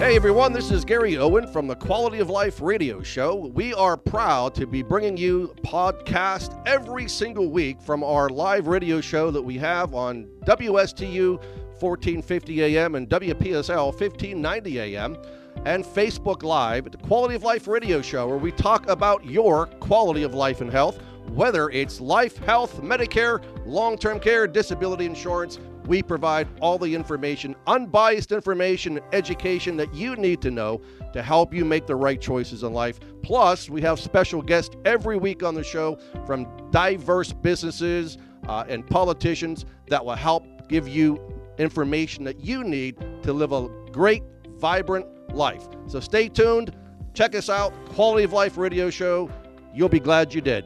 Hey everyone, this is Gary Owen from the Quality of Life Radio Show. We are proud to be bringing you podcast every single week from our live radio show that we have on WSTU 1450 AM and WPSL 1590 AM and Facebook Live at the Quality of Life Radio Show where we talk about your quality of life and health, whether it's life, health, Medicare, long-term care, disability insurance, we provide all the information, unbiased information, education that you need to know to help you make the right choices in life. Plus, we have special guests every week on the show from diverse businesses uh, and politicians that will help give you information that you need to live a great, vibrant life. So stay tuned. Check us out, Quality of Life Radio Show. You'll be glad you did.